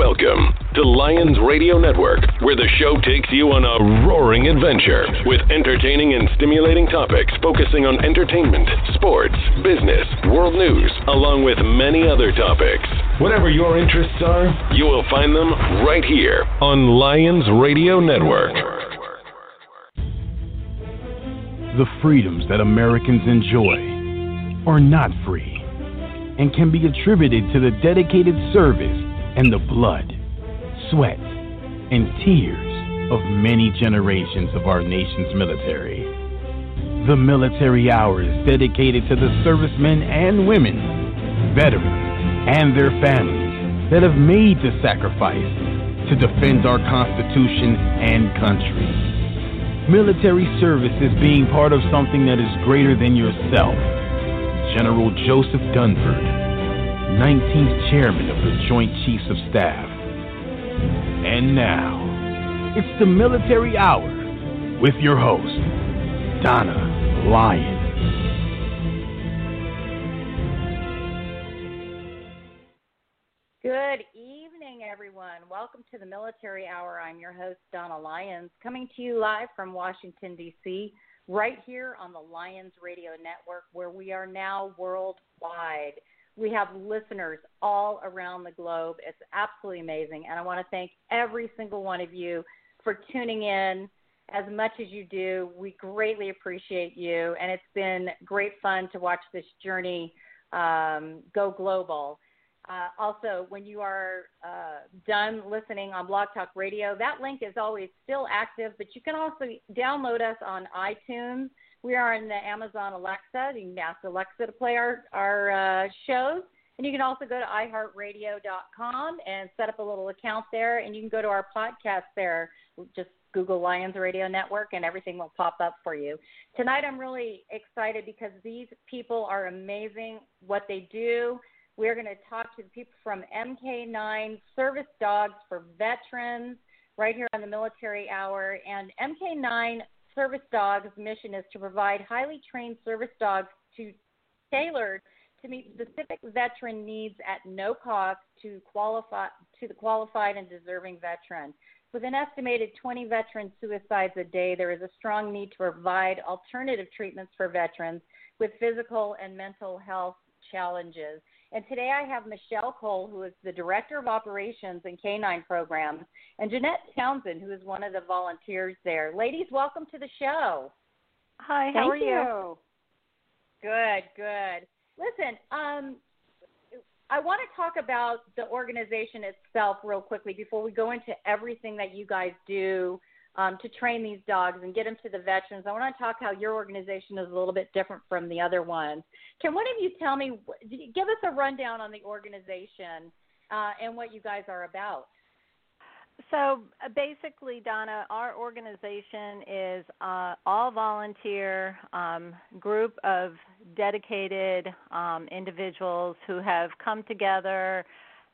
Welcome to Lions Radio Network, where the show takes you on a roaring adventure with entertaining and stimulating topics focusing on entertainment, sports, business, world news, along with many other topics. Whatever your interests are, you will find them right here on Lions Radio Network. The freedoms that Americans enjoy are not free and can be attributed to the dedicated service and the blood, sweat, and tears of many generations of our nation's military. The Military Hour is dedicated to the servicemen and women, veterans, and their families that have made the sacrifice to defend our Constitution and country. Military service is being part of something that is greater than yourself. General Joseph Dunford, 19th Chairman of the Joint Chiefs of Staff. And now, it's the Military Hour with your host, Donna Lyon. Good evening, everyone. Welcome to the Military Hour. I'm your host, Donna Lyons, coming to you live from Washington, D.C., right here on the Lions Radio Network, where we are now worldwide. We have listeners all around the globe. It's absolutely amazing. And I want to thank every single one of you for tuning in as much as you do. We greatly appreciate you. And it's been great fun to watch this journey um, go global. Uh, also, when you are uh, done listening on Blog Talk Radio, that link is always still active, but you can also download us on iTunes. We are in the Amazon Alexa. You can ask Alexa to play our, our uh, shows. And you can also go to iHeartRadio.com and set up a little account there, and you can go to our podcast there. Just Google Lions Radio Network, and everything will pop up for you. Tonight, I'm really excited because these people are amazing. What they do, we're going to talk to the people from MK9 Service Dogs for Veterans right here on the Military Hour. And MK9 Service Dogs' mission is to provide highly trained service dogs to tailored to meet specific veteran needs at no cost to qualify to the qualified and deserving veteran. With an estimated 20 veteran suicides a day, there is a strong need to provide alternative treatments for veterans with physical and mental health challenges. And today I have Michele Khol, who is the Director of Operations and Canine Programs, and Jeanette Townsend, who is one of the volunteers there. Ladies, welcome to the show. Hi, how Thank are you? you? Good, good. Listen, um, I want to talk about the organization itself real quickly before we go into everything that you guys do um, to train these dogs and get them to the veterans. I want to talk how your organization is a little bit different from the other ones. Can one of you tell me, give us a rundown on the organization uh, and what you guys are about? So uh, basically, Donna, our organization is all volunteer um, group of dedicated um, individuals who have come together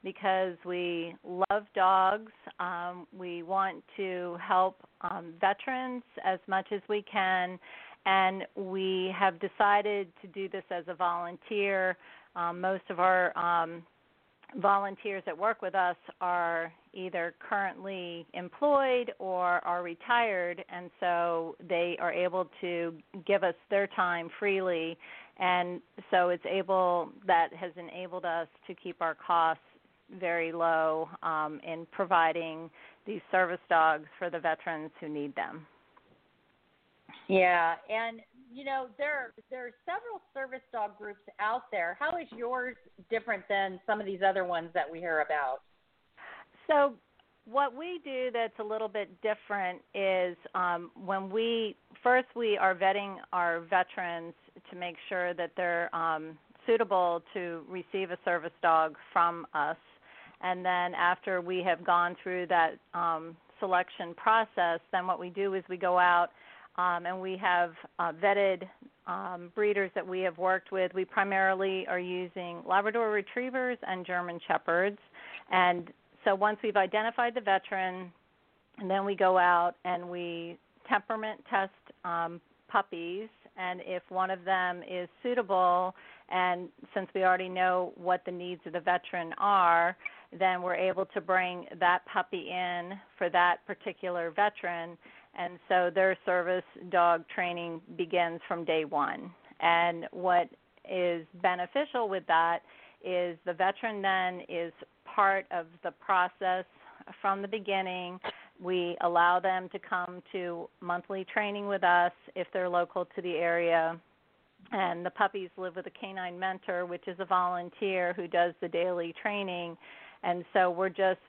because we love dogs. Um, we want to help um, veterans as much as we can, and we have decided to do this as a volunteer. Um, most of our um, volunteers that work with us are either currently employed or are retired, and so they are able to give us their time freely. And so it's able that has enabled us to keep our costs very low um, in providing these service dogs for the veterans who need them. Yeah, and you know there there are several service dog groups out there. How is yours different than some of these other ones that we hear about? So what we do that's a little bit different is um, when we first we are vetting our veterans to make sure that they're um, suitable to receive a service dog from us, and then after we have gone through that um, selection process, then what we do is we go out um, and we have uh, vetted um, breeders that we have worked with. We primarily are using Labrador Retrievers and German Shepherds, and so once we've identified the veteran, and then we go out and we temperament test um, puppies, and if one of them is suitable, and since we already know what the needs of the veteran are, then we're able to bring that puppy in for that particular veteran. And so their service dog training begins from day one. And what is beneficial with that is the veteran then is part of the process from the beginning. We allow them to come to monthly training with us if they're local to the area. And the puppies live with a canine mentor, which is a volunteer who does the daily training. And so we're just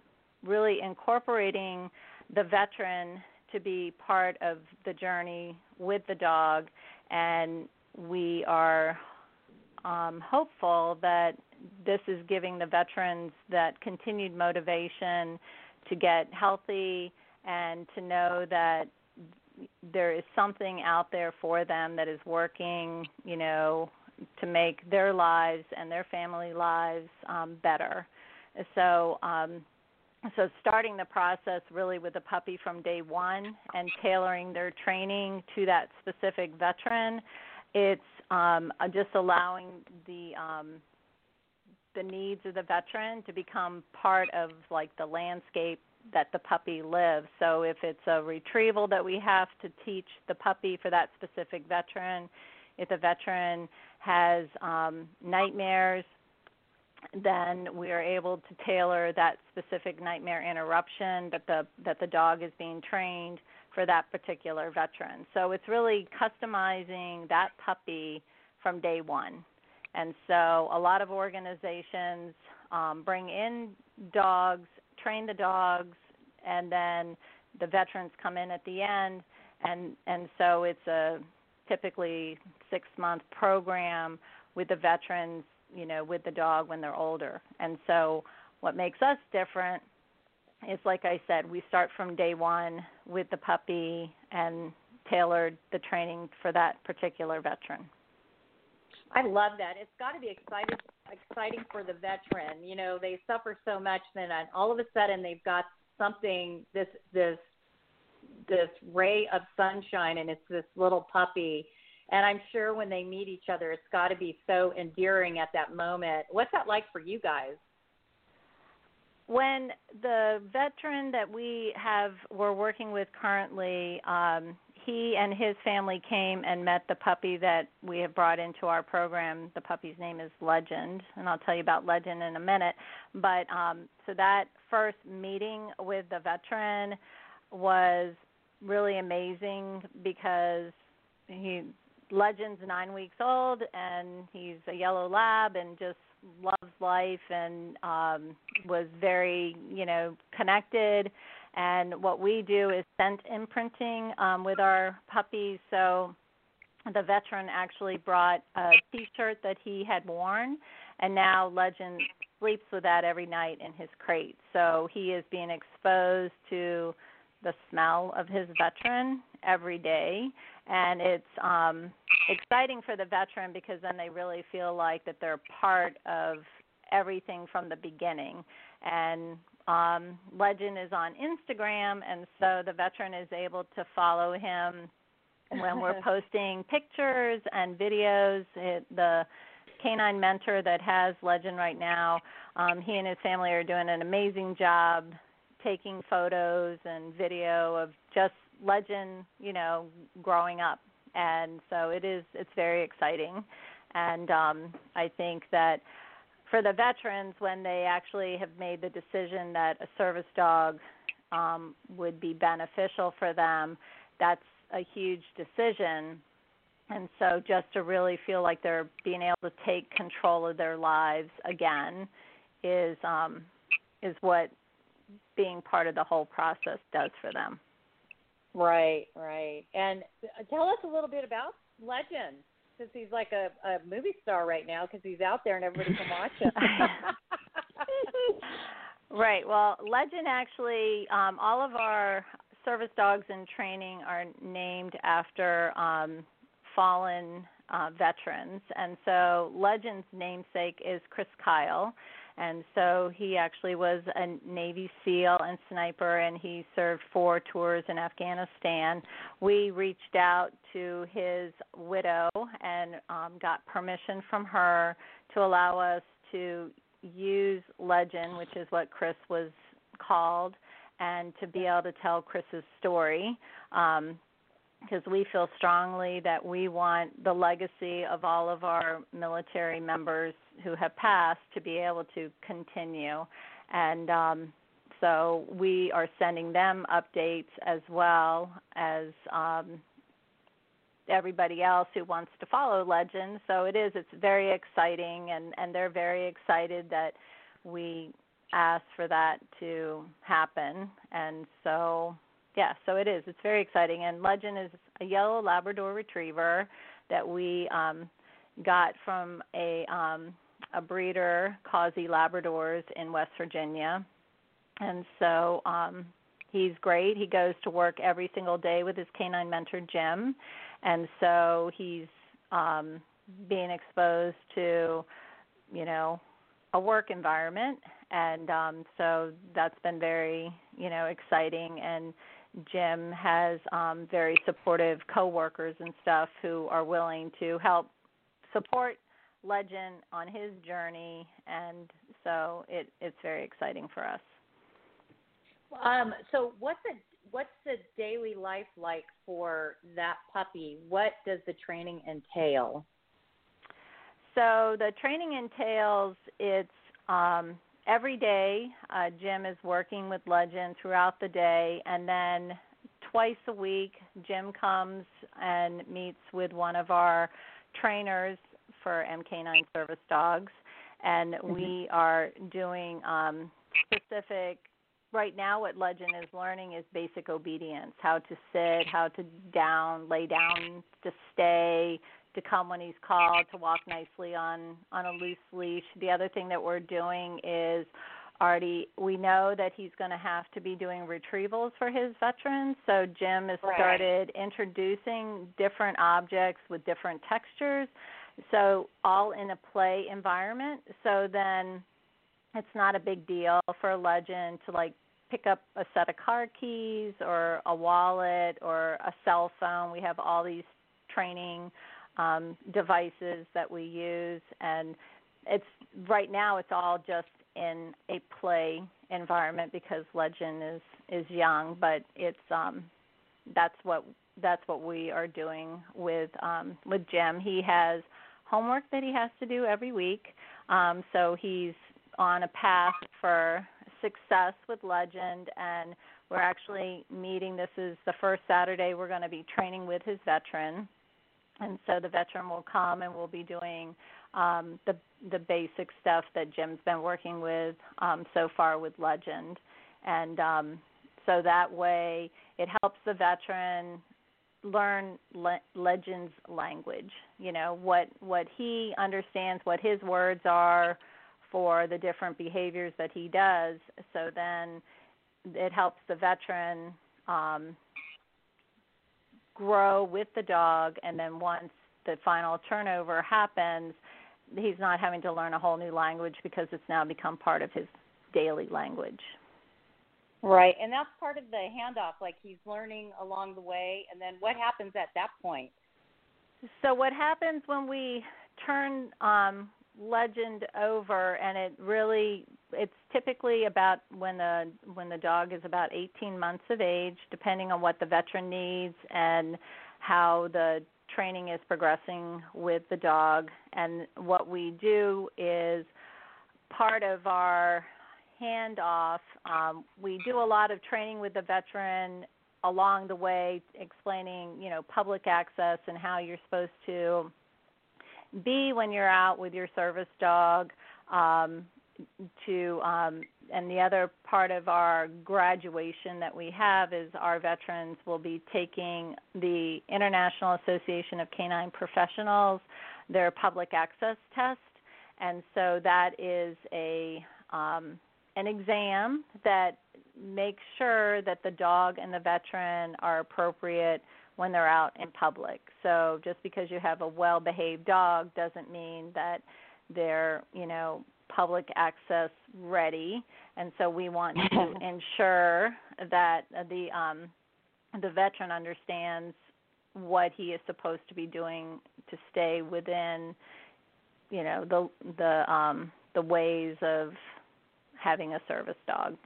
really incorporating the veteran to be part of the journey with the dog. And we are um, hopeful that this is giving the veterans that continued motivation to get healthy and to know that there is something out there for them that is working, you know, to make their lives and their family lives um, better. So, um, so starting the process really with the puppy from day one and tailoring their training to that specific veteran. It's um, just allowing the um, the needs of the veteran to become part of like the landscape that the puppy lives. So if it's a retrieval that we have to teach the puppy for that specific veteran, if the veteran has um, nightmares, then we are able to tailor that specific nightmare interruption that the that the dog is being trained for that particular veteran. So it's really customizing that puppy from day one. And so a lot of organizations um, bring in dogs, train the dogs, and then the veterans come in at the end. And and so it's a typically six month program with the veterans, you know, with the dog when they're older. And so what makes us different is like I said, we start from day one with the puppy and tailored the training for that particular veteran. I love that. It's got to be exciting exciting for the veteran. You know, they suffer so much, then all of a sudden they've got something this this this ray of sunshine, and it's this little puppy. And I'm sure when they meet each other, it's got to be so endearing at that moment. What's that like for you guys? When the veteran that we have we're working with currently, um, he and his family came and met the puppy that we have brought into our program. The puppy's name is Legend, and I'll tell you about Legend in a minute. But um, so that first meeting with the veteran was really amazing because he Legend's nine weeks old and he's a yellow lab and just loves life and um was very you know connected and what we do is scent imprinting um, with our puppies. So the veteran actually brought a T-shirt that he had worn, and now Legend sleeps with that every night in his crate. So he is being exposed to the smell of his veteran every day, and it's um, exciting for the veteran because then they really feel like that they're part of everything from the beginning. And um, Legend is on Instagram, and so the veteran is able to follow him when we're posting pictures and videos. It, the canine mentor that has Legend right now, um, he and his family are doing an amazing job taking photos and video of just Legend, you know, growing up. And so it is, it's very exciting. And um, I think that for the veterans when they actually have made the decision that a service dog um, would be beneficial for them, that's a huge decision. And so, just to really feel like they're being able to take control of their lives again is um, is what being part of the whole process does for them. Right, right. And tell us a little bit about Legend since he's like a, a movie star right now because he's out there and everybody can watch him. right. Well, Legend actually, um, all of our service dogs in training are named after um, fallen uh, veterans, and so Legend's namesake is Chris Kyle and so he actually was a Navy SEAL and sniper, and he served four tours in Afghanistan. We reached out to his widow and um, got permission from her to allow us to use Legend, which is what Chris was called, and to be able to tell Chris's story. Um, because we feel strongly that we want the legacy of all of our military members who have passed to be able to continue. And um, so we are sending them updates as well as um, everybody else who wants to follow Legend. So it is, it's very exciting, and, and they're very excited that we asked for that to happen. And so yeah, so it is. It's very exciting. And Legend is a yellow Labrador Retriever that we um, got from a um, a breeder, Causey Labradors in West Virginia. And so um, he's great. He goes to work every single day with his canine mentor Jim, and so he's um, being exposed to, you know, a work environment, and um, so that's been very, you know, exciting and Jim has um, very supportive coworkers and stuff who are willing to help support Legend on his journey, and so it, it's very exciting for us. Um, so what's the what's the daily life like for that puppy? What does the training entail? So the training entails it's um, every day uh, Jim is working with Legend throughout the day, and then twice a week Jim comes and meets with one of our trainers for MK9 service dogs, and mm-hmm. we are doing um, specific. Right now, what Legend is learning is basic obedience: how to sit, how to down, lay down, to stay, to come when he's called, to walk nicely on on a loose leash. The other thing that we're doing is already we know that he's going to have to be doing retrievals for his veterans. So Jim has right. started introducing different objects with different textures. So all in a play environment. So then it's not a big deal for a legend to like pick up a set of car keys or a wallet or a cell phone. We have all these training um, devices that we use, and it's right now it's all just in a play environment because Legend is is young, but it's um, that's what that's what we are doing with um, with Jim. He has homework that he has to do every week, um, so he's on a path for success with Legend, and we're actually meeting. This is the first Saturday we're going to be training with his veteran and so the veteran will come and we'll be doing um, the the basic stuff that Jim's been working with um, so far with Legend, and um, so that way it helps the veteran learn le- Legend's language. You know what what he understands, what his words are for the different behaviors that he does. So then it helps the veteran um, grow with the dog, and then once the final turnover happens, he's not having to learn a whole new language because it's now become part of his daily language. Right, and that's part of the handoff. Like he's learning along the way, and then what happens at that point? So what happens when we turn um, legend over and it really it's typically about when the when the dog is about 18 months of age depending on what the veteran needs and how the training is progressing with the dog and what we do is part of our handoff. Um, we do a lot of training with the veteran along the way explaining you know public access and how you're supposed to be when you're out with your service dog, um, to um, and the other part of our graduation that we have is our veterans will be taking the International Association of Canine Professionals, their public access test, and so that is a um, an exam that makes sure that the dog and the veteran are appropriate when they're out in public. So just because you have a well-behaved dog doesn't mean that they're, you know, public access ready. And so we want to ensure that the um, the veteran understands what he is supposed to be doing to stay within, you know, the the um, the ways of having a service dog.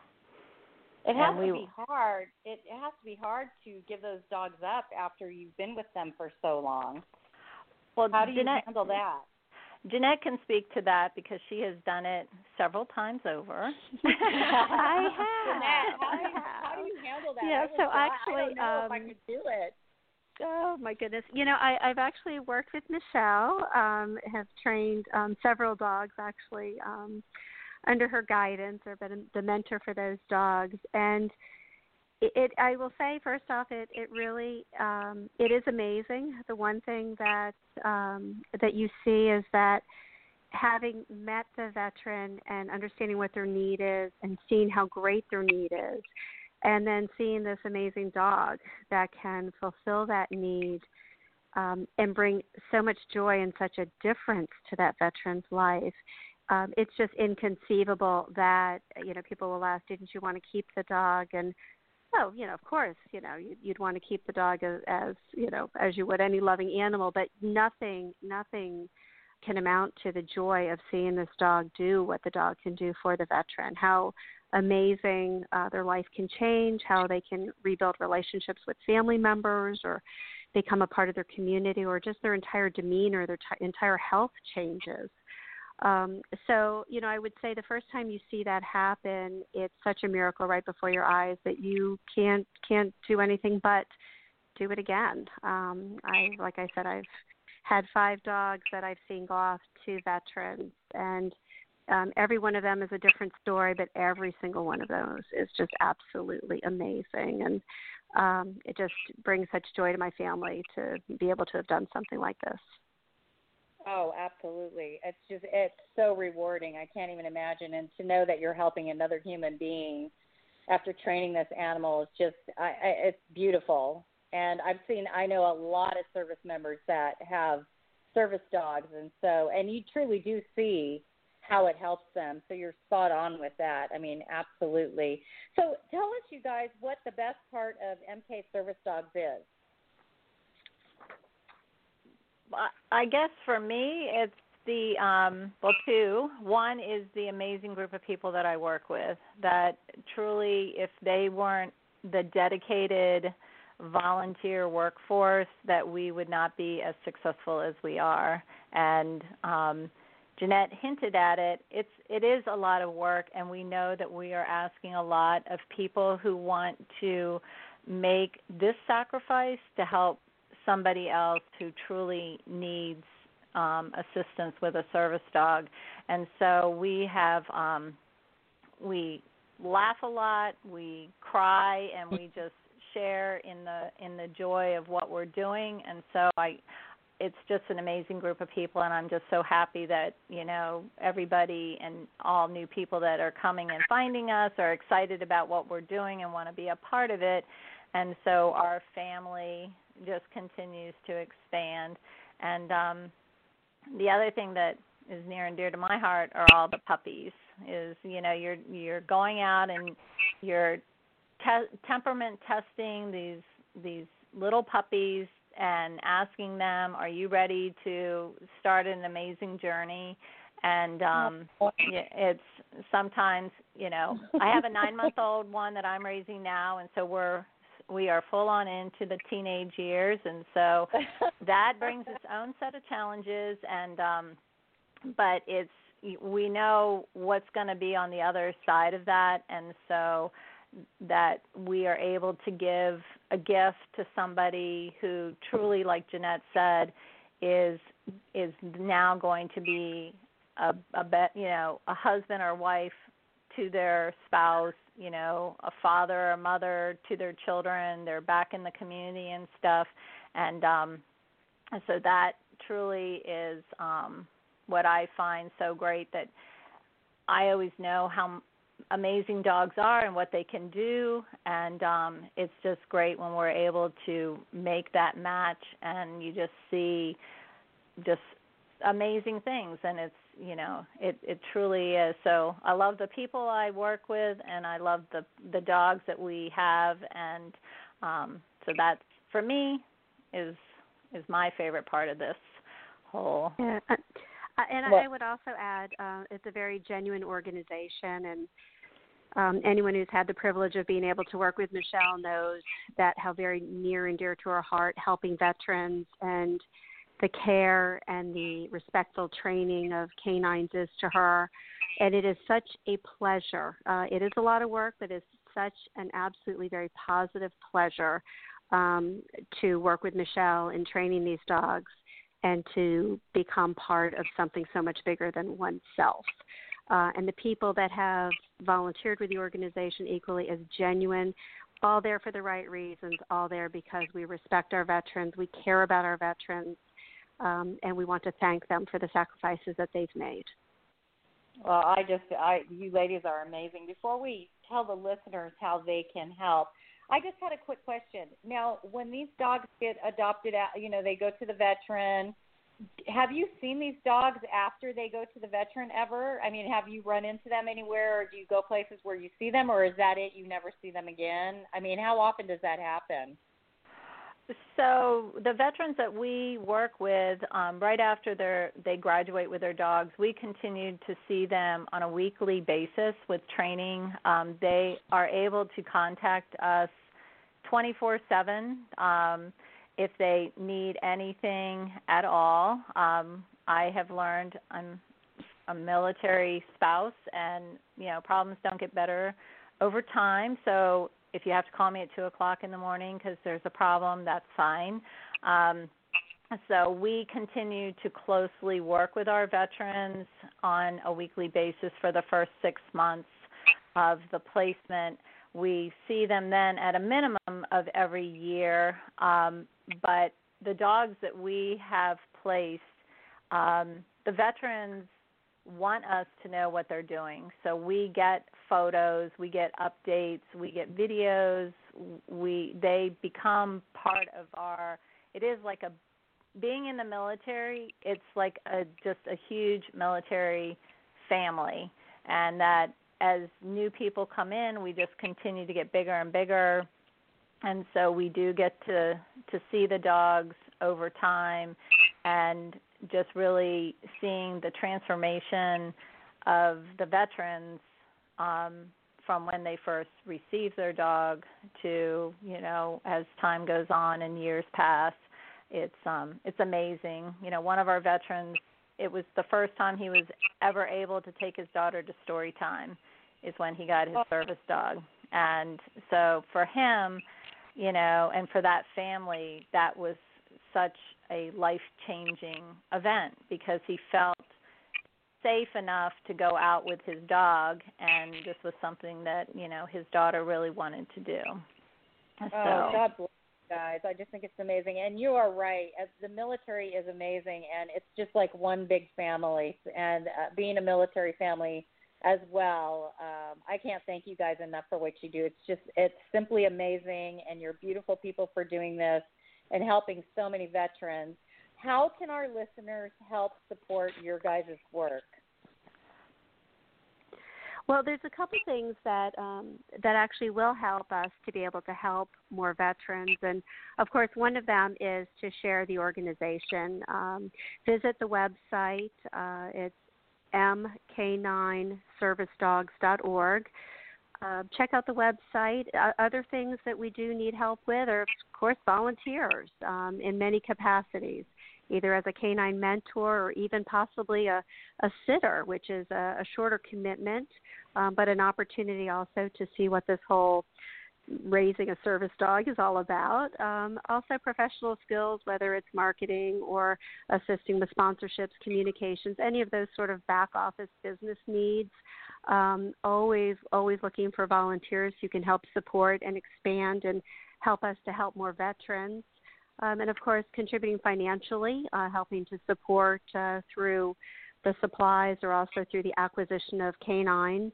It has we, to be hard. It, it has to be hard to give those dogs up after you've been with them for so long. Well, how do you handle that? Jeanette can speak to that because she has done it several times over. I have. Jeanette, how, do you, how do you handle that? Yeah, I so. I actually, don't know if um, I could do it. Oh my goodness! You know, I, I've actually worked with Michele. Um, have trained um, several dogs actually um, under her guidance, or been the mentor for those dogs. And it, it I will say first off, it it really um, it is amazing. The one thing that um, that you see is that having met the veteran and understanding what their need is, and seeing how great their need is and then seeing this amazing dog that can fulfill that need um, and bring so much joy and such a difference to that veteran's life. Um, it's just inconceivable that you know people will ask, "Didn't you want to keep the dog?" and oh, you know, of course, you know, you'd, want to keep the dog as, as you know as you would any loving animal, but nothing, nothing can amount to the joy of seeing this dog do what the dog can do for the veteran. How amazing uh, their life can change, how they can rebuild relationships with family members or become a part of their community, or just their entire demeanor, their t- entire health changes. Um, so, you know, I would say the first time you see that happen, it's such a miracle right before your eyes that you can't can't do anything but do it again. Um, I, like I said, I've had five dogs that I've seen go off to veterans, and um, every one of them is a different story, but every single one of those is just absolutely amazing, and um, it just brings such joy to my family to be able to have done something like this. Oh, absolutely. It's just it's so rewarding. I can't even imagine and to know that you're helping another human being after training this animal is just I, I it's beautiful. And I've seen I know a lot of service members that have service dogs and so and you truly do see how it helps them. So you're spot on with that. I mean, absolutely. So tell us you guys what the best part of MK Service Dogs is. I guess for me, it's the um, well, two. One is the amazing group of people that I work with. That truly, if they weren't the dedicated volunteer workforce, that we would not be as successful as we are. And um, Jeanette hinted at it. It's it is a lot of work, and we know that we are asking a lot of people who want to make this sacrifice to help somebody else who truly needs um, assistance with a service dog. And so we have um, we laugh a lot, we cry, and we just share in the in the joy of what we're doing. And so I it's just an amazing group of people and I'm just so happy that, you know, everybody and all new people that are coming and finding us are excited about what we're doing and want to be a part of it. And so our family just continues to expand. And um the other thing that is near and dear to my heart are all the puppies. Is you know you're you're going out and you're te- temperament testing these these little puppies and asking them, "Are you ready to start an amazing journey?" And um it's sometimes you know I have a nine month old one that I'm raising now, and so we're we are full on into the teenage years, and so that brings its own set of challenges. And um but it's we know what's going to be on the other side of that, and so that we are able to give a gift to somebody who truly like Jeanette said is is now going to be a a bet you know a husband or wife to their spouse you know a father or a mother to their children they're back in the community and stuff. And um and so that truly is um what I find so great that I always know how amazing dogs are and what they can do. And um it's just great when we're able to make that match and you just see just amazing things. And it's you know it it truly is. So i love the people i work with and i love the the dogs that we have and um so that's for me is is my favorite part of this whole yeah Uh, and well, I would also add, uh, it's a very genuine organization, and um, anyone who's had the privilege of being able to work with Michele knows that how very near and dear to her heart helping veterans and the care and the respectful training of canines is to her. And it is such a pleasure. Uh, it is a lot of work, but it's such an absolutely very positive pleasure um, to work with Michele in training these dogs and to become part of something so much bigger than oneself. Uh, and the people that have volunteered with the organization equally as genuine, all there for the right reasons, all there because we respect our veterans, we care about our veterans, um, and we want to thank them for the sacrifices that they've made. Well, I just, I, you ladies are amazing. Before we tell the listeners how they can help, I just had a quick question. Now, when these dogs get adopted, out, you know, they go to the veteran. Have you seen these dogs after they go to the veteran ever? I mean, have you run into them anywhere, or do you go places where you see them, or is that it? You never see them again? I mean, how often does that happen? So the veterans that we work with, um, right after they they graduate with their dogs, we continue to see them on a weekly basis with training. Um, they are able to contact us 24/7 um, if they need anything at all. Um, I have learned I'm a military spouse, and you know problems don't get better over time. So if you have to call me at two o'clock in the morning because there's a problem, that's fine. Um, so we continue to closely work with our veterans on a weekly basis for the first six months of the placement. We see them then at a minimum of every year, um, but the dogs that we have placed, um, the veterans want us to know what they're doing. So we get photos, we get updates, we get videos. We they become part of our. It is like a being in the military. It's like a just a huge military family, and that as new people come in, we just continue to get bigger and bigger. And so we do get to to see the dogs over time and just really seeing the transformation of the veterans um, from when they first receive their dog to you know as time goes on and years pass it's um it's amazing. You know one of our veterans it was the first time he was ever able to take his daughter to story time is when he got his service dog. And so for him you know and for that family that was such a life changing event because he felt safe enough to go out with his dog and this was something that you know his daughter really wanted to do. Oh, so oh god bless you guys. I just think it's amazing. And you are right. As the military is amazing and it's just like one big family and uh, being a military family as well um i can't thank you guys enough for what you do. It's just it's simply amazing and you're beautiful people for doing this and helping so many veterans. How can our listeners help support your guys' work? Well, there's a couple things that um, that actually will help us to be able to help more veterans, and of course, one of them is to share the organization. Um, visit the website. Uh, it's mk9servicedogs.org. Uh, check out the website. Uh, other things that we do need help with are, of course, volunteers um, in many capacities, either as a canine mentor or even possibly a, a sitter, which is a, a shorter commitment, um, but an opportunity also to see what this whole raising a service dog is all about. Um, also, professional skills, whether it's marketing or assisting with sponsorships, communications, any of those sort of back office business needs um, always always looking for volunteers who can help support and expand and help us to help more veterans. Um, and of course, contributing financially, uh, helping to support uh, through the supplies or also through the acquisition of canines.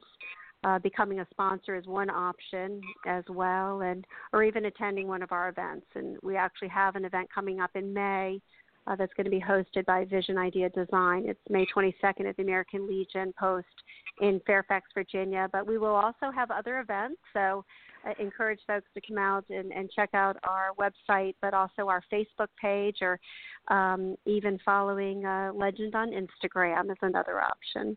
Uh, becoming a sponsor is one option as well, and or even attending one of our events. And we actually have an event coming up in May uh, that's going to be hosted by Vision Idea Design. It's May 22nd at the American Legion Post in Fairfax, Virginia. But we will also have other events, so I encourage folks to come out and, and check out our website, but also our Facebook page, or um, even following uh, Legend on Instagram is another option.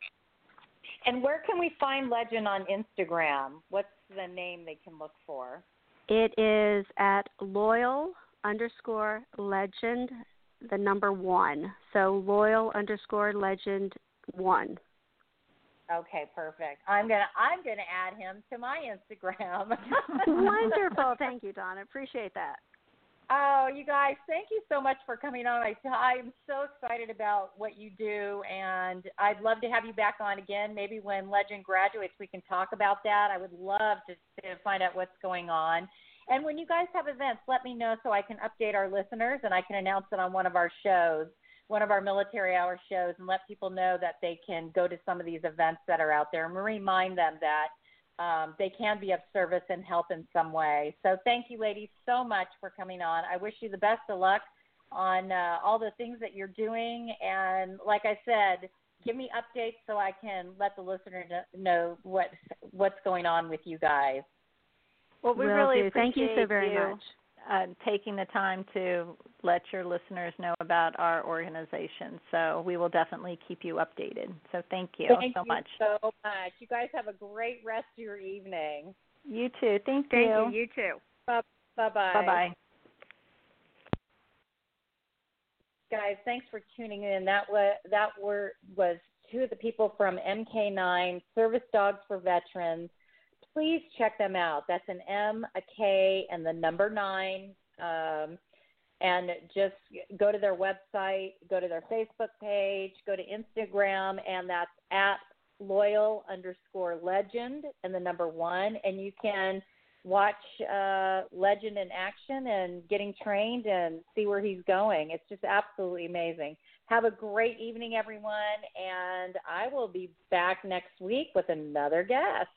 And where can we find Legend on Instagram? What's the name they can look for? It is at loyal underscore legend, the number one. So loyal underscore legend one. Okay, perfect. I'm gonna I'm gonna add him to my Instagram. Wonderful. Thank you, Donna. Appreciate that. Oh, you guys, thank you so much for coming on. I, I'm so excited about what you do, and I'd love to have you back on again. Maybe when Legend graduates, we can talk about that. I would love to, to find out what's going on. And when you guys have events, let me know so I can update our listeners and I can announce it on one of our shows, one of our military hour shows, and let people know that they can go to some of these events that are out there and remind them that um, they can be of service and help in some way. So thank you, ladies, so much for coming on. I wish you the best of luck on uh, all the things that you're doing. And like I said, give me updates so I can let the listener know what what's going on with you guys. Well, we Will really do. appreciate Thank you so very you. much uh, taking the time to let your listeners know about our organization. So we will definitely keep you updated. So thank you thank so you much. so much. You guys have a great rest of your evening. You too. Thank, you. Thank you. you. You too. Bye bye. Bye bye. Guys, thanks for tuning in. That was that were was two of the people from MK9 Service Dogs for Veterans please check them out. That's an M, a K, and the number nine. Um, and just go to their website, go to their Facebook page, go to Instagram, and that's at loyal underscore legend and the number one. And you can watch uh, Legend in action and getting trained and see where he's going. It's just absolutely amazing. Have a great evening, everyone, and I will be back next week with another guest.